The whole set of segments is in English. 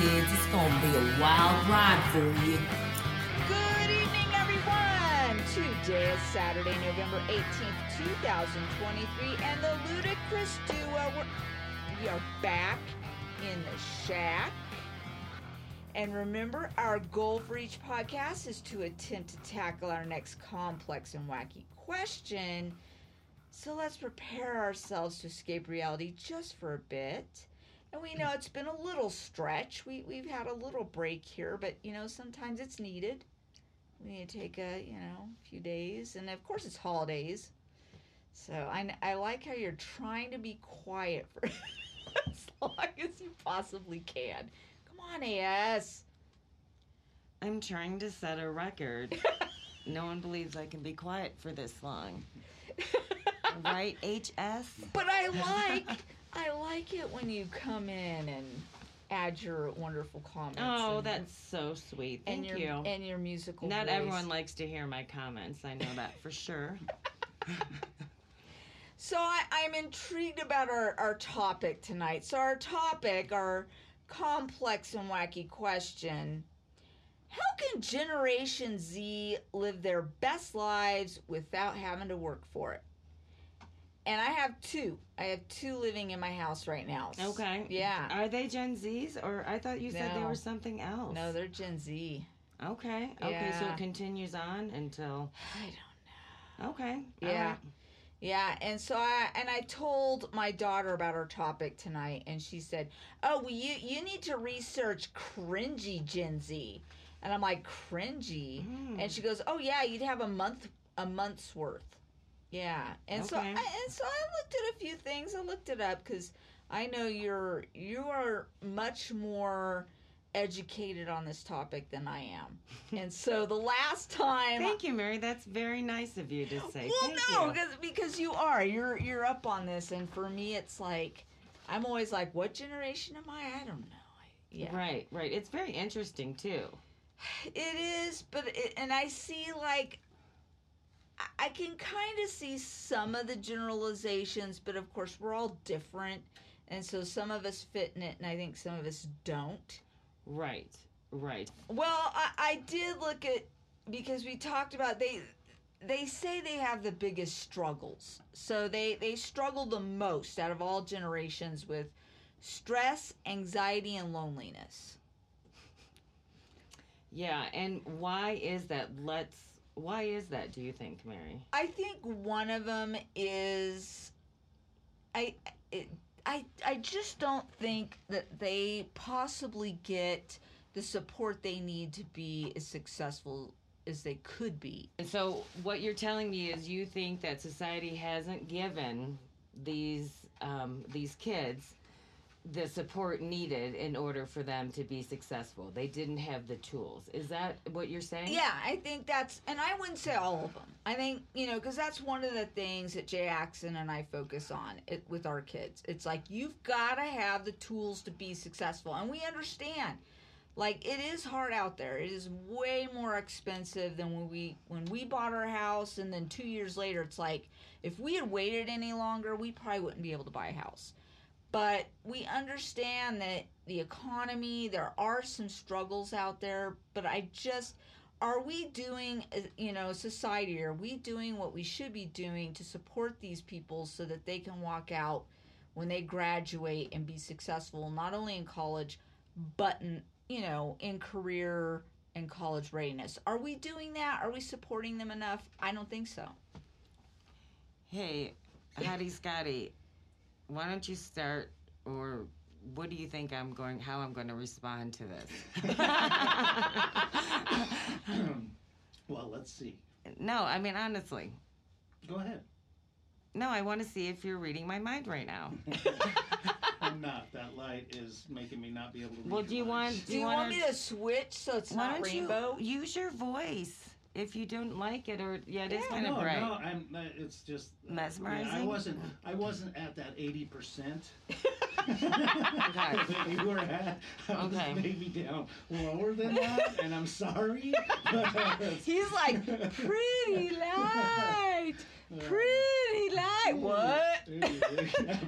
kids. It's gonna be a wild ride for you. Good evening, everyone. Today is Saturday, November 18th, 2023, and the ludicrous duo. We're, we are back in the shack. And remember, our goal for each podcast is to attempt to tackle our next complex and wacky question. So let's prepare ourselves to escape reality just for a bit. And we know it's been a little stretch. We, we've had a little break here, but you know, sometimes it's needed. We need to take a, you know, a few days. And of course, it's holidays. So I, I like how you're trying to be quiet for as long as you possibly can. Come on, AS. I'm trying to set a record. no one believes I can be quiet for this long. right, HS? But I like I like it when you come in and add your wonderful comments. Oh, and, that's so sweet. Thank your you. and your musical. Not voice. everyone likes to hear my comments. I know that for sure. So I, I'm intrigued about our, our topic tonight. So our topic, our complex and wacky question. How can Generation Z live their best lives without having to work for it? And I have two. I have two living in my house right now. Okay. Yeah. Are they Gen Zs or I thought you said they were something else? No, they're Gen Z. Okay. Okay, so it continues on until I don't know. Okay. Yeah. right. Yeah, and so I and I told my daughter about our topic tonight, and she said, "Oh, well, you you need to research cringy Gen Z," and I'm like, "Cringy," Mm. and she goes, "Oh yeah, you'd have a month a month's worth." Yeah, and so I, and so I looked at a few things. I looked it up because I know you're you are much more educated on this topic than I am, and so the last time Thank you, Mary. That's very nice of you to say. well, Thank no, because because you are you're you're up on this, and for me, it's like I'm always like, what generation am I? I don't know. Yeah, Right, right. It's very interesting too. it is, but it, and I see like I- can kind of see some of the generalizations, but of course we're all different, and so some of us fit in it, and I think some of us don't. Right, right. Well, I, I did look at because we talked about they they say they have the biggest struggles. So they they struggle the most out of all generations with stress, anxiety, and loneliness. Yeah, and why is that? Let's. Why is that? Do you think, Mary? I think one of them is I it, I I just don't think that they possibly get the support they need to be as successful as they could be. And so, what you're telling me is you think that society hasn't given these um, these kids the support needed in order for them to be successful. They didn't have the tools. Is that what you're saying? Yeah, I think that's, and I wouldn't say all of them. I think you know because that's one of the things that Jay Axon and I focus on it with our kids. It's like you've got to have the tools to be successful, and we understand. Like it is hard out there. It is way more expensive than when we when we bought our house, and then two years later, it's like if we had waited any longer, we probably wouldn't be able to buy a house but we understand that the economy there are some struggles out there but i just are we doing uh, you know society are we doing what we should be doing to support these people so that they can walk out when they graduate and be successful not only in college but in you know in career and college readiness? Are we doing that? Are we supporting them enough? I don't think so. Hey, Hattie Scotty, why don't you start, or what do you think I'm going? How I'm going to respond to this? well, let's see. no, I mean honestly. Go ahead. No, I want to see if you're reading my mind right now. I'm not. That light is making me not be able to read Well, do you minds. want? do you wanna- want me to switch so it's Why not don't rainbow you use your voice if you don't like it, or yeah, it is kind of no, bright. no, I'm. uh, It's just uh, yeah, I wasn't. I wasn't at that eighty percent. They were at, I was Okay. maybe down lower than that, and I'm sorry. but- He's like, pretty light, pretty light. What?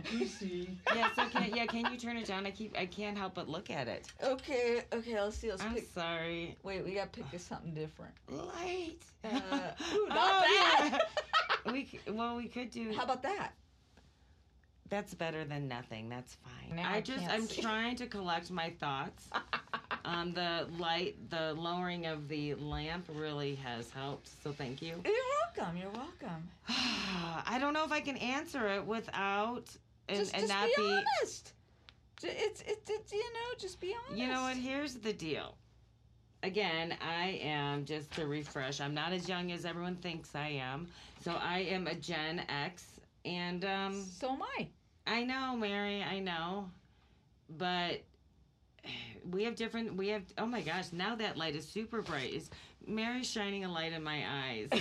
PC. Yeah, so can yeah, can you turn it down? I keep I can't help but look at it. Okay, okay. Let's see. Let's I'm pick. sorry. Wait, we gotta pick something different. Light. Uh, ooh, not Oh, that. yeah. we c- well we could do How about that? that's better than nothing. That's fine. Now I, I just I'm see. trying to collect my thoughts. um the light the lowering of the lamp really has helped. So thank you. You're welcome. You're welcome. I don't know if I can answer it without and, just, and just not be, be honest. It's, it's it's you know just be honest. You know what? Here's the deal. Again, I am just to refresh. I'm not as young as everyone thinks I am. So I am a Gen X, and um, So am I. I know, Mary. I know, but we have different. We have. Oh my gosh! Now that light is super bright. Is Mary's shining a light in my eyes?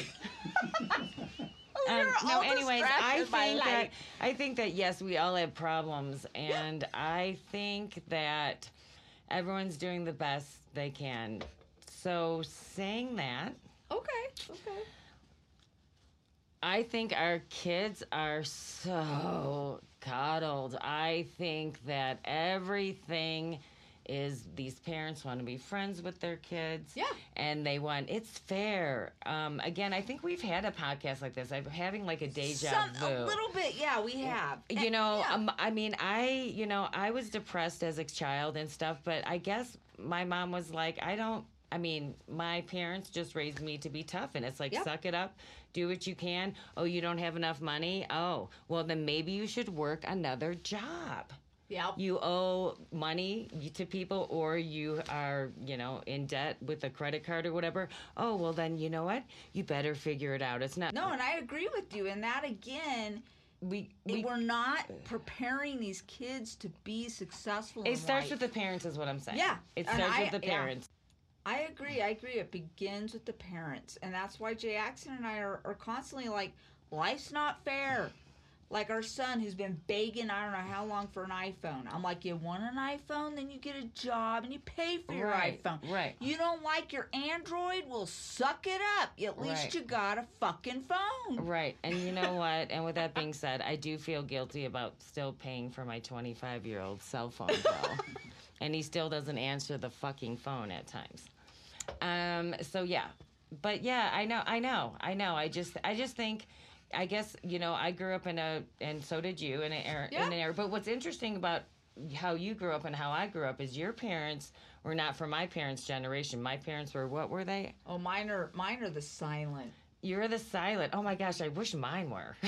Oh, Um, you're no, all anyways, I distracted by think that light. I think that yes, we all have problems, and I think that everyone's doing the best they can. So saying that, Okay. Okay. I think our kids are so coddled. I think that everything is these parents want to be friends with their kids. Yeah. And they want it's fair. Um, again, I think we've had a podcast like this. I'm having like a deja Some, vu. a little bit. Yeah, we have. you And- know yeah. um, i mean i you know i was depressed as a child and stuff but i guess my mom was like i don't i mean my parents just raised me to be tough and it's like Yep. suck it up do what you can oh you don't have enough money oh well then maybe you should work another job yeah. you owe money to people or you are you know in debt with a credit card or whatever oh well then you know what you better figure it out it's not No, and I agree with you. And that again, we, we, we're not preparing these kids to be successful. It starts life. with the parents, is what I'm saying. Yeah, It starts I- with the yeah. parents. I agree. I agree. It begins with the parents, and that's why Jay Axon and I are, are constantly like, life's not fair. Like our son, who's been begging, I don't know how long for an iPhone. I'm like, you want an iPhone, then you get a job and you pay for your Right, iPhone. right. You don't like your Android? Well, suck it up. At least Right. you got a fucking phone. Right. And you know what? And with that being said, I do feel guilty about still paying for my 25 year old cell phone bill. and he still doesn't answer the fucking phone at times. Um, so yeah. But yeah, I know, I know, I know. I just, I just think, I guess, you know, I grew up in a, and so did you, in an era, Yeah. in an era. But what's interesting about how you grew up and how I grew up is your parents were not from my parents' generation. My parents were, what were they? Oh, mine are mine are the silent. You're the silent. Oh my gosh, I wish mine were.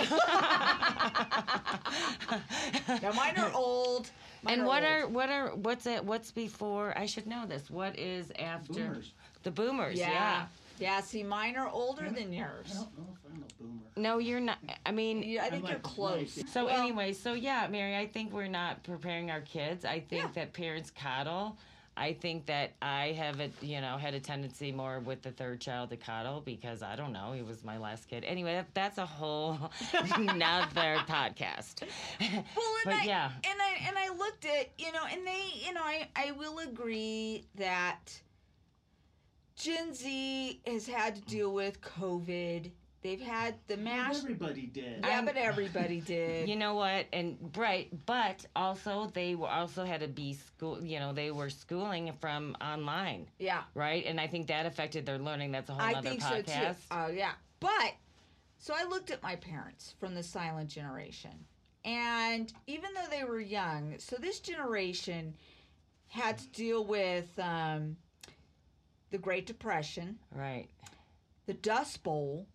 Now mine are old. Mine and what old. are what are what's it what's before? I should know this. What is after Boomers. the boomers? Yeah. Yeah. Yeah. See, mine are older than I yours. don't know if I'm a boomer. No, you're not. I mean, You- I I'm think you're close. so Well- anyway, so yeah, Mary, I think we're not preparing our kids. I think Yeah. that parents coddle. I think that I have it, you know, had a tendency more with the third child to coddle because I don't know, he was my last kid. Anyway, that, that's a whole another podcast. Well, and but I, yeah, and I and I looked at you know, and they you know, I I will agree that Gen Z has had to deal with COVID. They've had the Well, mass. everybody did. Yeah, I'm- but everybody did. You know what? And right, but also they were also had to be school. You know, they were schooling from online, yeah, right? And I think that affected their learning. That's a whole I other think podcast. so too. Oh yeah, but so I looked at my parents from the silent generation, and even though they were young, so this generation had to deal with um, the Great Depression, Right. the Dust Bowl,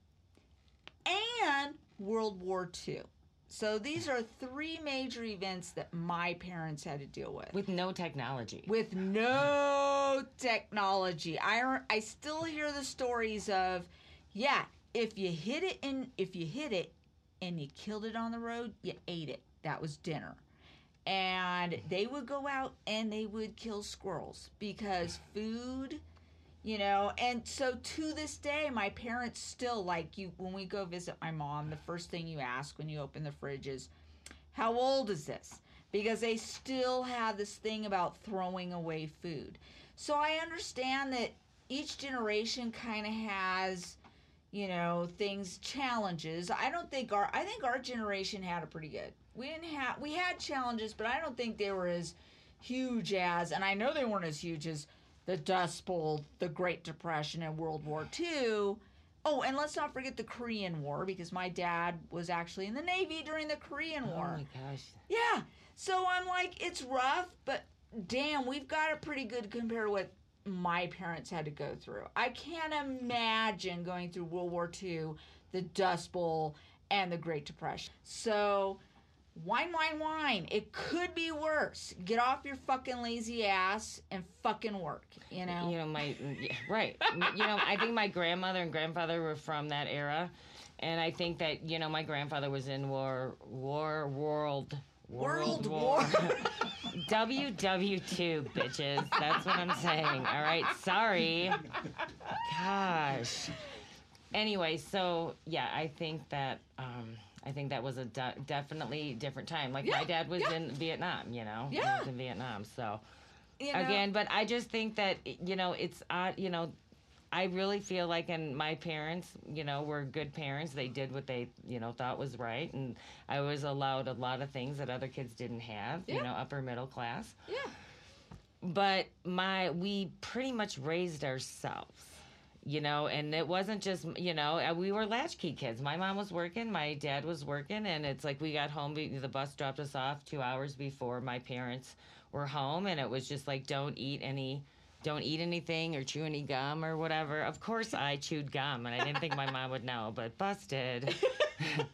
and World War II. So these are three major events that my parents had to deal with. With no technology. With no technology. I, I still hear the stories of, yeah, if you hit it and if you hit it and you killed it on the road, you ate it. That was dinner. And they would go out and they would kill squirrels because food you know and so to this day my parents still like you when we go visit my mom the first thing you ask when you open the fridge is how old is this? Because they still have this thing about throwing away food. So I understand that each generation kind of has you know things challenges. I don't think our i think our generation had it pretty good. We didn't have we had challenges but i don't think they were as huge as and i know they weren't as huge as the dust bowl the great depression and world war ii oh and let's not forget the korean war because my dad was actually in the navy during the korean War. Oh war my gosh. yeah so i'm like it's rough but damn we've got it pretty good compared to what my parents had to go through. I can't imagine going through World War II, the Dust Bowl, and the Great Depression. So, whine, whine, whine. It could be worse. Get off your fucking lazy ass and fucking work, you know? You know, my right. you know, I think my grandmother and grandfather were from that era, and I think that you know my grandfather was in war, war, world, World War. WW2, bitches. That's what I'm saying. All right. Sorry. Gosh. Anyway, so yeah, I think that um, I think that was a de- definitely different time. Like Yeah, my dad was yeah. in Vietnam. You know, he Yeah. was in Vietnam. So You know? again, but I just think that you know it's odd. You know, I really feel like, and my parents, you know, were good parents. They did what they, you know, thought was right, and I was allowed a lot of things that other kids didn't have. You know, upper middle class. Yeah. But my, we pretty much raised ourselves. You know, and it wasn't just, you know, we were latchkey kids. My mom was working, my dad was working, and it's like we got home, the bus dropped us off two hours before my parents were home, and it was just like, don't eat any don't eat anything or chew any gum or whatever. Of course, I chewed gum, and I didn't think my mom would know, but busted.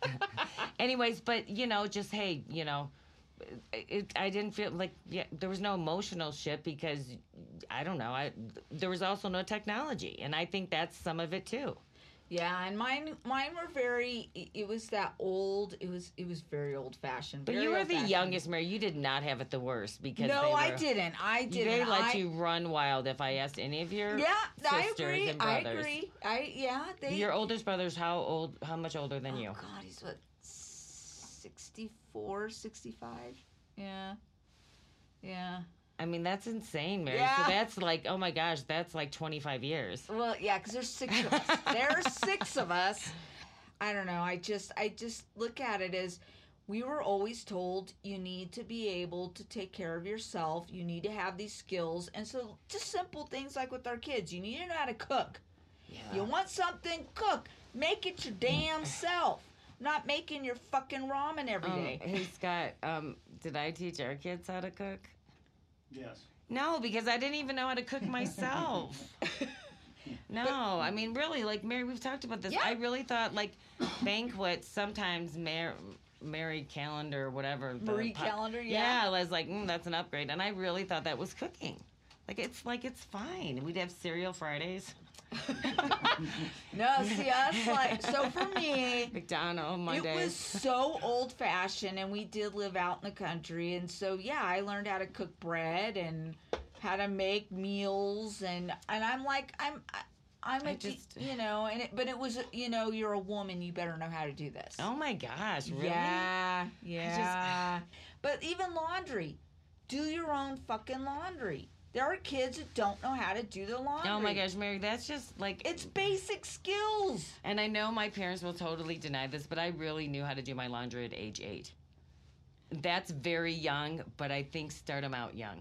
Anyways, but you know, just hey, you know, it, I didn't feel like yeah, there was no emotional shit because I don't know. I there was also no technology, and I think that's some of it too. Yeah, and mine mine were very it- was that old it was it was very old fashioned. But you were the youngest, Mary. You did not have it the worst because No, they I didn't. I didn't. They let I, you run wild. If I asked any of your Yeah, I agree. I agree. I yeah, they Your oldest brother's how old? How much older than you? oh, you? God, he's what 64, 65? Yeah. Yeah. I mean, that's insane, Mary. Yeah. So that's like, oh my gosh, that's like 25 years. Well, yeah, because there's six of us. there's six of us. I don't know. I just I just look at it as we were always told you need to be able to take care of yourself. You need to have these skills, and so just simple things like with our kids, you need to know how to cook. Yeah. You want something, cook. Make it your damn self. Not making your fucking ramen every Um, day. hey, Scott, um, did I teach our kids how to cook? Yes. No, because I didn't even know how to cook myself. no, I mean, really, like, Mary, we've talked about this. Yeah. I really thought, like, banquets, sometimes Mary, Mary Callender, or whatever. Marie po- Callender, yeah. Yeah, I was like, mm, that's an upgrade. And I really thought that was cooking. Like, it's like, it's fine. We'd have cereal Fridays. No, see us like so for me. McDonald It was so old fashioned, and we did live out in the country, and so yeah, I learned how to cook bread and how to make meals, and and I'm like I'm I, I'm a just- you know, and it, but it was you know you're a woman, you better know how to do this. Oh my gosh, really? Yeah, yeah. but even laundry, do your own fucking laundry. There are kids that don't know how to do the laundry. Oh my gosh, Mary, that's just like It's basic skills. And I know my parents will totally deny this, but I really knew how to do my laundry at age eight. That's very young, but I think start them out young.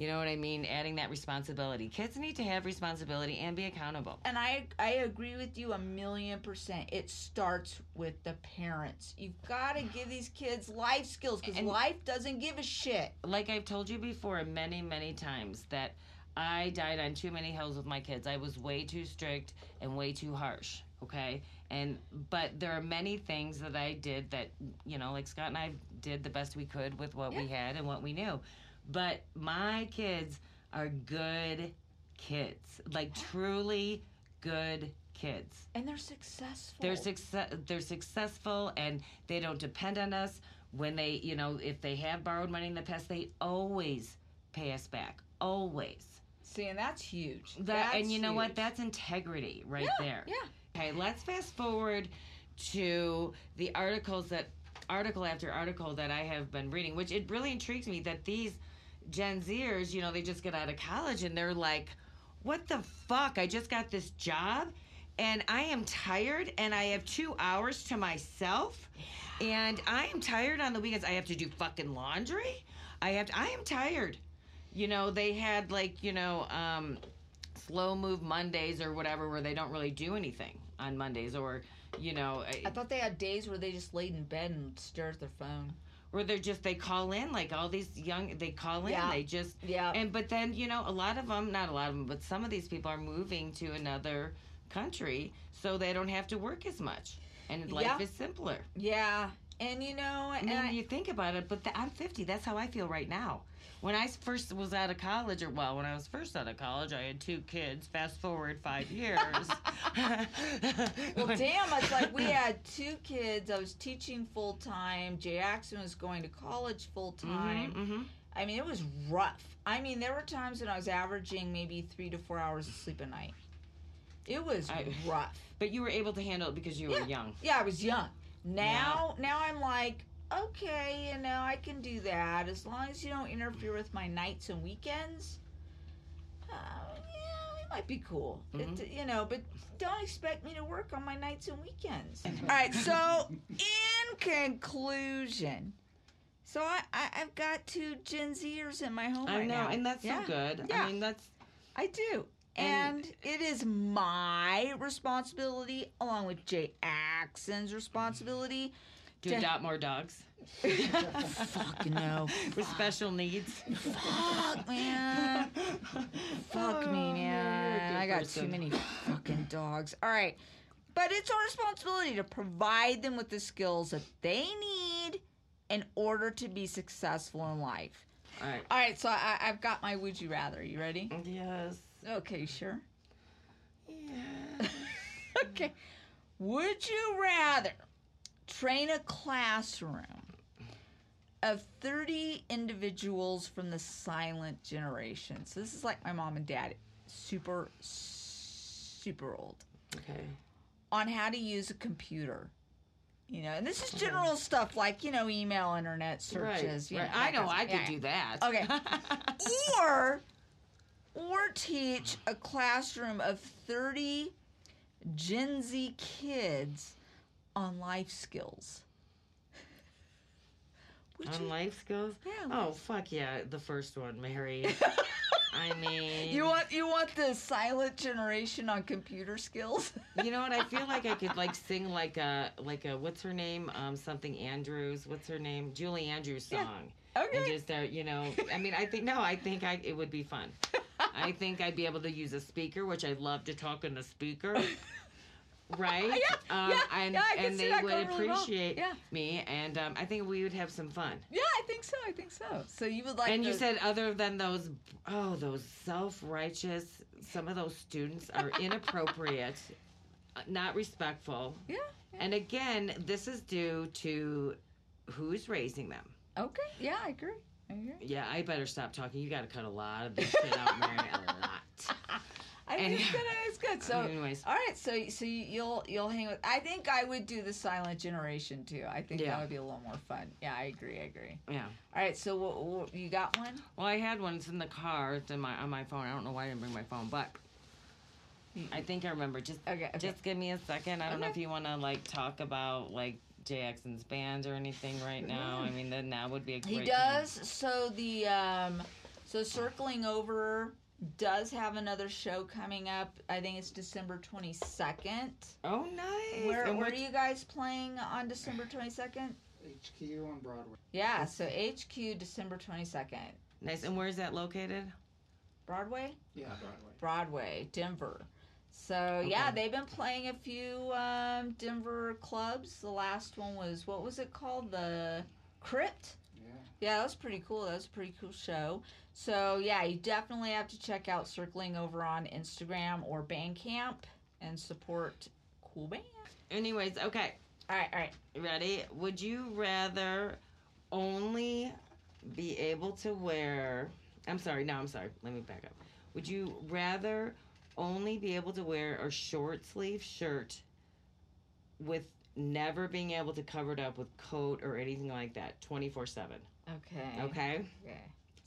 You know what I mean? Adding that responsibility. Kids need to have responsibility and be accountable. And I I agree with you a million percent. It starts with the parents. You've got to give these kids life skills because life doesn't give a shit. Like I've told you before many, many times that I died on too many hills with my kids. I was way too strict and way too harsh. Okay. And but there are many things that I did that you know, like Scott and I did the best we could with what we had and what we knew. But my kids are good kids, like truly good kids. And they're successful. They're success. They're successful, and they don't depend on us. When they, you know, if they have borrowed money in the past, they always pay us back. Always. See, and that's huge. That, and you know what? That's integrity right yeah, there. Yeah. Okay, let's fast forward to the articles that article after article that I have been reading, which it really intrigues me that these Gen Zers, you know, they just get out of college and they're like, what the fuck? I just got this job and I am tired and I have two hours to myself and I am tired on the weekends. I have to do fucking laundry. I have to, I am tired. You know, they had like, you know, um, slow move Mondays or whatever where they don't really do anything on Mondays or, you know, eh, I thought they had days where they just laid in bed and stared at their phone. Where they're just they call in like all these young they call in Yeah. they just Yeah. and but then you know a lot of them not a lot of them but some of these people are moving to another country so they don't have to work as much and life Yeah. is simpler yeah. And you know, and I, you think about it, but th- I'm 50. That's how I feel right now. When I first was out of college, or well, when I was first out of college, I had two kids. Fast forward five years. well, damn, it's like we had two kids. I was teaching full time. Jay Axon was going to college full time. Mm-hmm, I mean, it was rough. I mean, there were times when I was averaging maybe three to four hours of sleep a night. It was I- rough. But you were able to handle it because you were young. Yeah, I was young. Now, now I'm like, okay, you know, I can do that as long as you don't interfere with my nights and weekends. Uh, yeah, it might be cool. Mhm. It, you know, but don't expect me to work on my nights and weekends. All right. So, in conclusion, so I, I I've got two Gen Zers in my home I right know, now. and that's Yeah. so good. Yeah. I mean, that's I do. And- And, it is my responsibility, along with Jay Axon's responsibility. To To- adopt more dogs Fuck no. with special needs. Fuck, man. Fuck Oh, me, you're man. I got person. too many fucking dogs. All right. But it's our responsibility to provide them with the skills that they need in order to be successful in life. All right. All right, so I, I've got my would you rather. You ready? Yes. Okay, sure. Yeah. okay. Would you rather train a classroom of 30 individuals from the silent generation? So this is like my mom and dad, super, super old, Okay. on how to use a computer. You know, and this is mm-hmm. general stuff like, you know, email, internet searches. Right. you right. know, I know. I could yeah, do that. Okay. or or teach a classroom of 30 Gen Z kids on life skills. Would On you, life skills? Yeah, Oh life- fuck yeah, the first one, Mary. I mean, you want you want the silent generation on computer skills? You know what? I feel like I could like sing like a like a what's her name? Um, something Andrews. What's her name? Julie Andrews Yeah. song. And okay. just uh, you know, I mean, I think no, I think I it would be fun. I think I'd be able to use a speaker, which I love to talk in the speaker. Right? Yeah, um, yeah, and yeah, I can and see they that would going really well. appreciate Yeah. me, and um, I think we would have some fun. Yeah, I think so. I think so. So you would like and you said other than those, oh, those self-righteous. Some of those students are inappropriate, uh, not respectful. Yeah, yeah. And again, this is due to who's raising them. Okay. Yeah, I agree. I agree. Yeah, I better stop talking. You got to cut a lot of this shit out, Mary. A lot. I think it's good. It's good. So Anyways, All right, so so you'll you'll hang with. I think I would do the silent generation too. I think Yeah. that would be a little more fun. Yeah, I agree. I agree. yeah. All right, so wha- wha- you got one? Well, I had one. It's in the car. It's in my on my phone. I don't know why I didn't bring my phone, but I think I remember. Just Okay. okay. just give me a second. I don't know if you want to like talk about like JXN's band or anything right now. I mean, then that would be a great. he does. So the um, so circling over does have another show coming up. I think it's December twenty second. Oh, nice. Where And where what- are you guys playing on December twenty second? HQ on Broadway. Yeah, so HQ December twenty second. Nice. And where is that located? Broadway. Yeah, Broadway. Broadway, Denver. So yeah, they've been playing a few um, Denver clubs. The last one was what was it called? The Crypt. Yeah. Yeah, that was pretty cool. That was a pretty cool show. So yeah, you definitely have to check out Circling over on Instagram or Bandcamp and support cool band. Anyways, okay. All right, all right. Ready? Would you rather only be able to wear? I'm sorry. No, I'm sorry. Let me back up. Would you rather only be able to wear a short sleeve shirt with never being able to cover it up with coat or anything like that 24 7 Okay. okay Okay.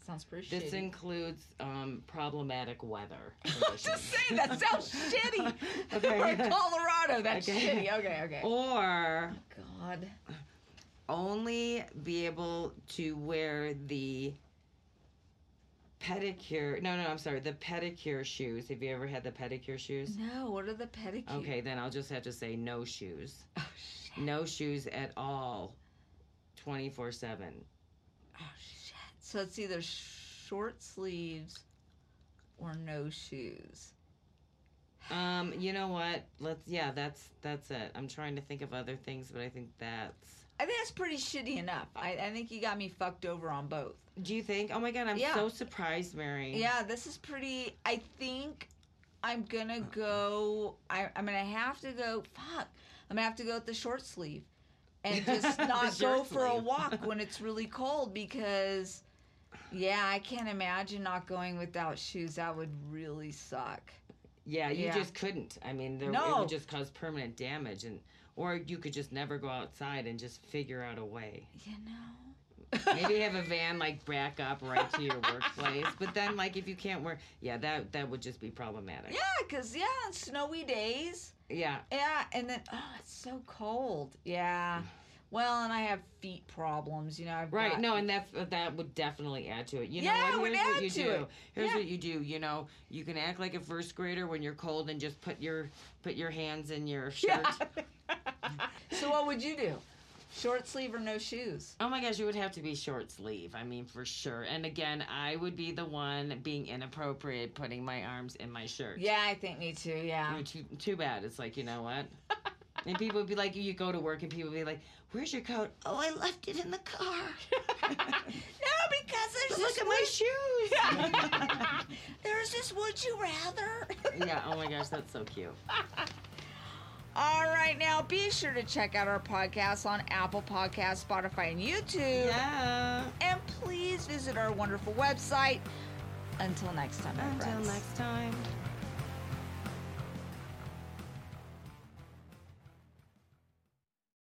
Sounds pretty this shitty. includes um, problematic weather I was conditions. just saying that sounds shitty. Okay. For Colorado, that's Okay. shitty. Okay, okay. or God. only be able to wear the pedicure no no i'm sorry the pedicure shoes have you ever had the pedicure shoes No, what are the pedicures? okay then i'll just have to say no shoes Oh shit. no shoes at all 24 7 Oh shit. So it's either short sleeves or no shoes. um you know what let's yeah that's that's it i'm trying to think of other things but i think that's I think that's pretty shitty enough. I, I think you got me fucked over on both. do you think oh my god i'm Yeah. so surprised mary Yeah, this is pretty. I think I'm gonna go. I, I'm gonna have to go. Fuck. I'm gonna have to go with the short sleeve, and just not go short for a walk when it's really cold because. Yeah, I can't imagine not going without shoes. That would really suck. Yeah, you Yeah. just couldn't. I mean, there, it would just cause permanent damage, and or you could just never go outside and just figure out a way. You know. Maybe have a van like back up right to your workplace, but then like if you can't work, yeah, that that would just be problematic. Yeah, cause yeah, snowy days. Yeah, Yeah, and then oh, it's so cold. Yeah. Well, and I have feet problems. You know. I've right. got- No, and that that would definitely add to it. You Yeah, know it what? would Here's what add you to do. it. Here's Yeah. what you do. You know, you can act like a first grader when you're cold and just put your put your hands in your shirt. Yeah. so what would you do? Short sleeve or no shoes? Oh my gosh, it would have to be short sleeve. I mean, for sure. And again, I would be the one being inappropriate, putting my arms in my shirt. Yeah, I think me too. Yeah. You're too, too bad. It's like, you know what? and people would be like, you go to work and people would be like, where's your coat? Oh, I left it in the car. no, because there's Look at my shoes. there's this would you rather. yeah, oh my gosh, that's so cute. All right, now be sure to check out our podcast on Apple Podcasts, Spotify, and YouTube. Yeah. And please visit our wonderful website. Until next time, my Until friends. next time.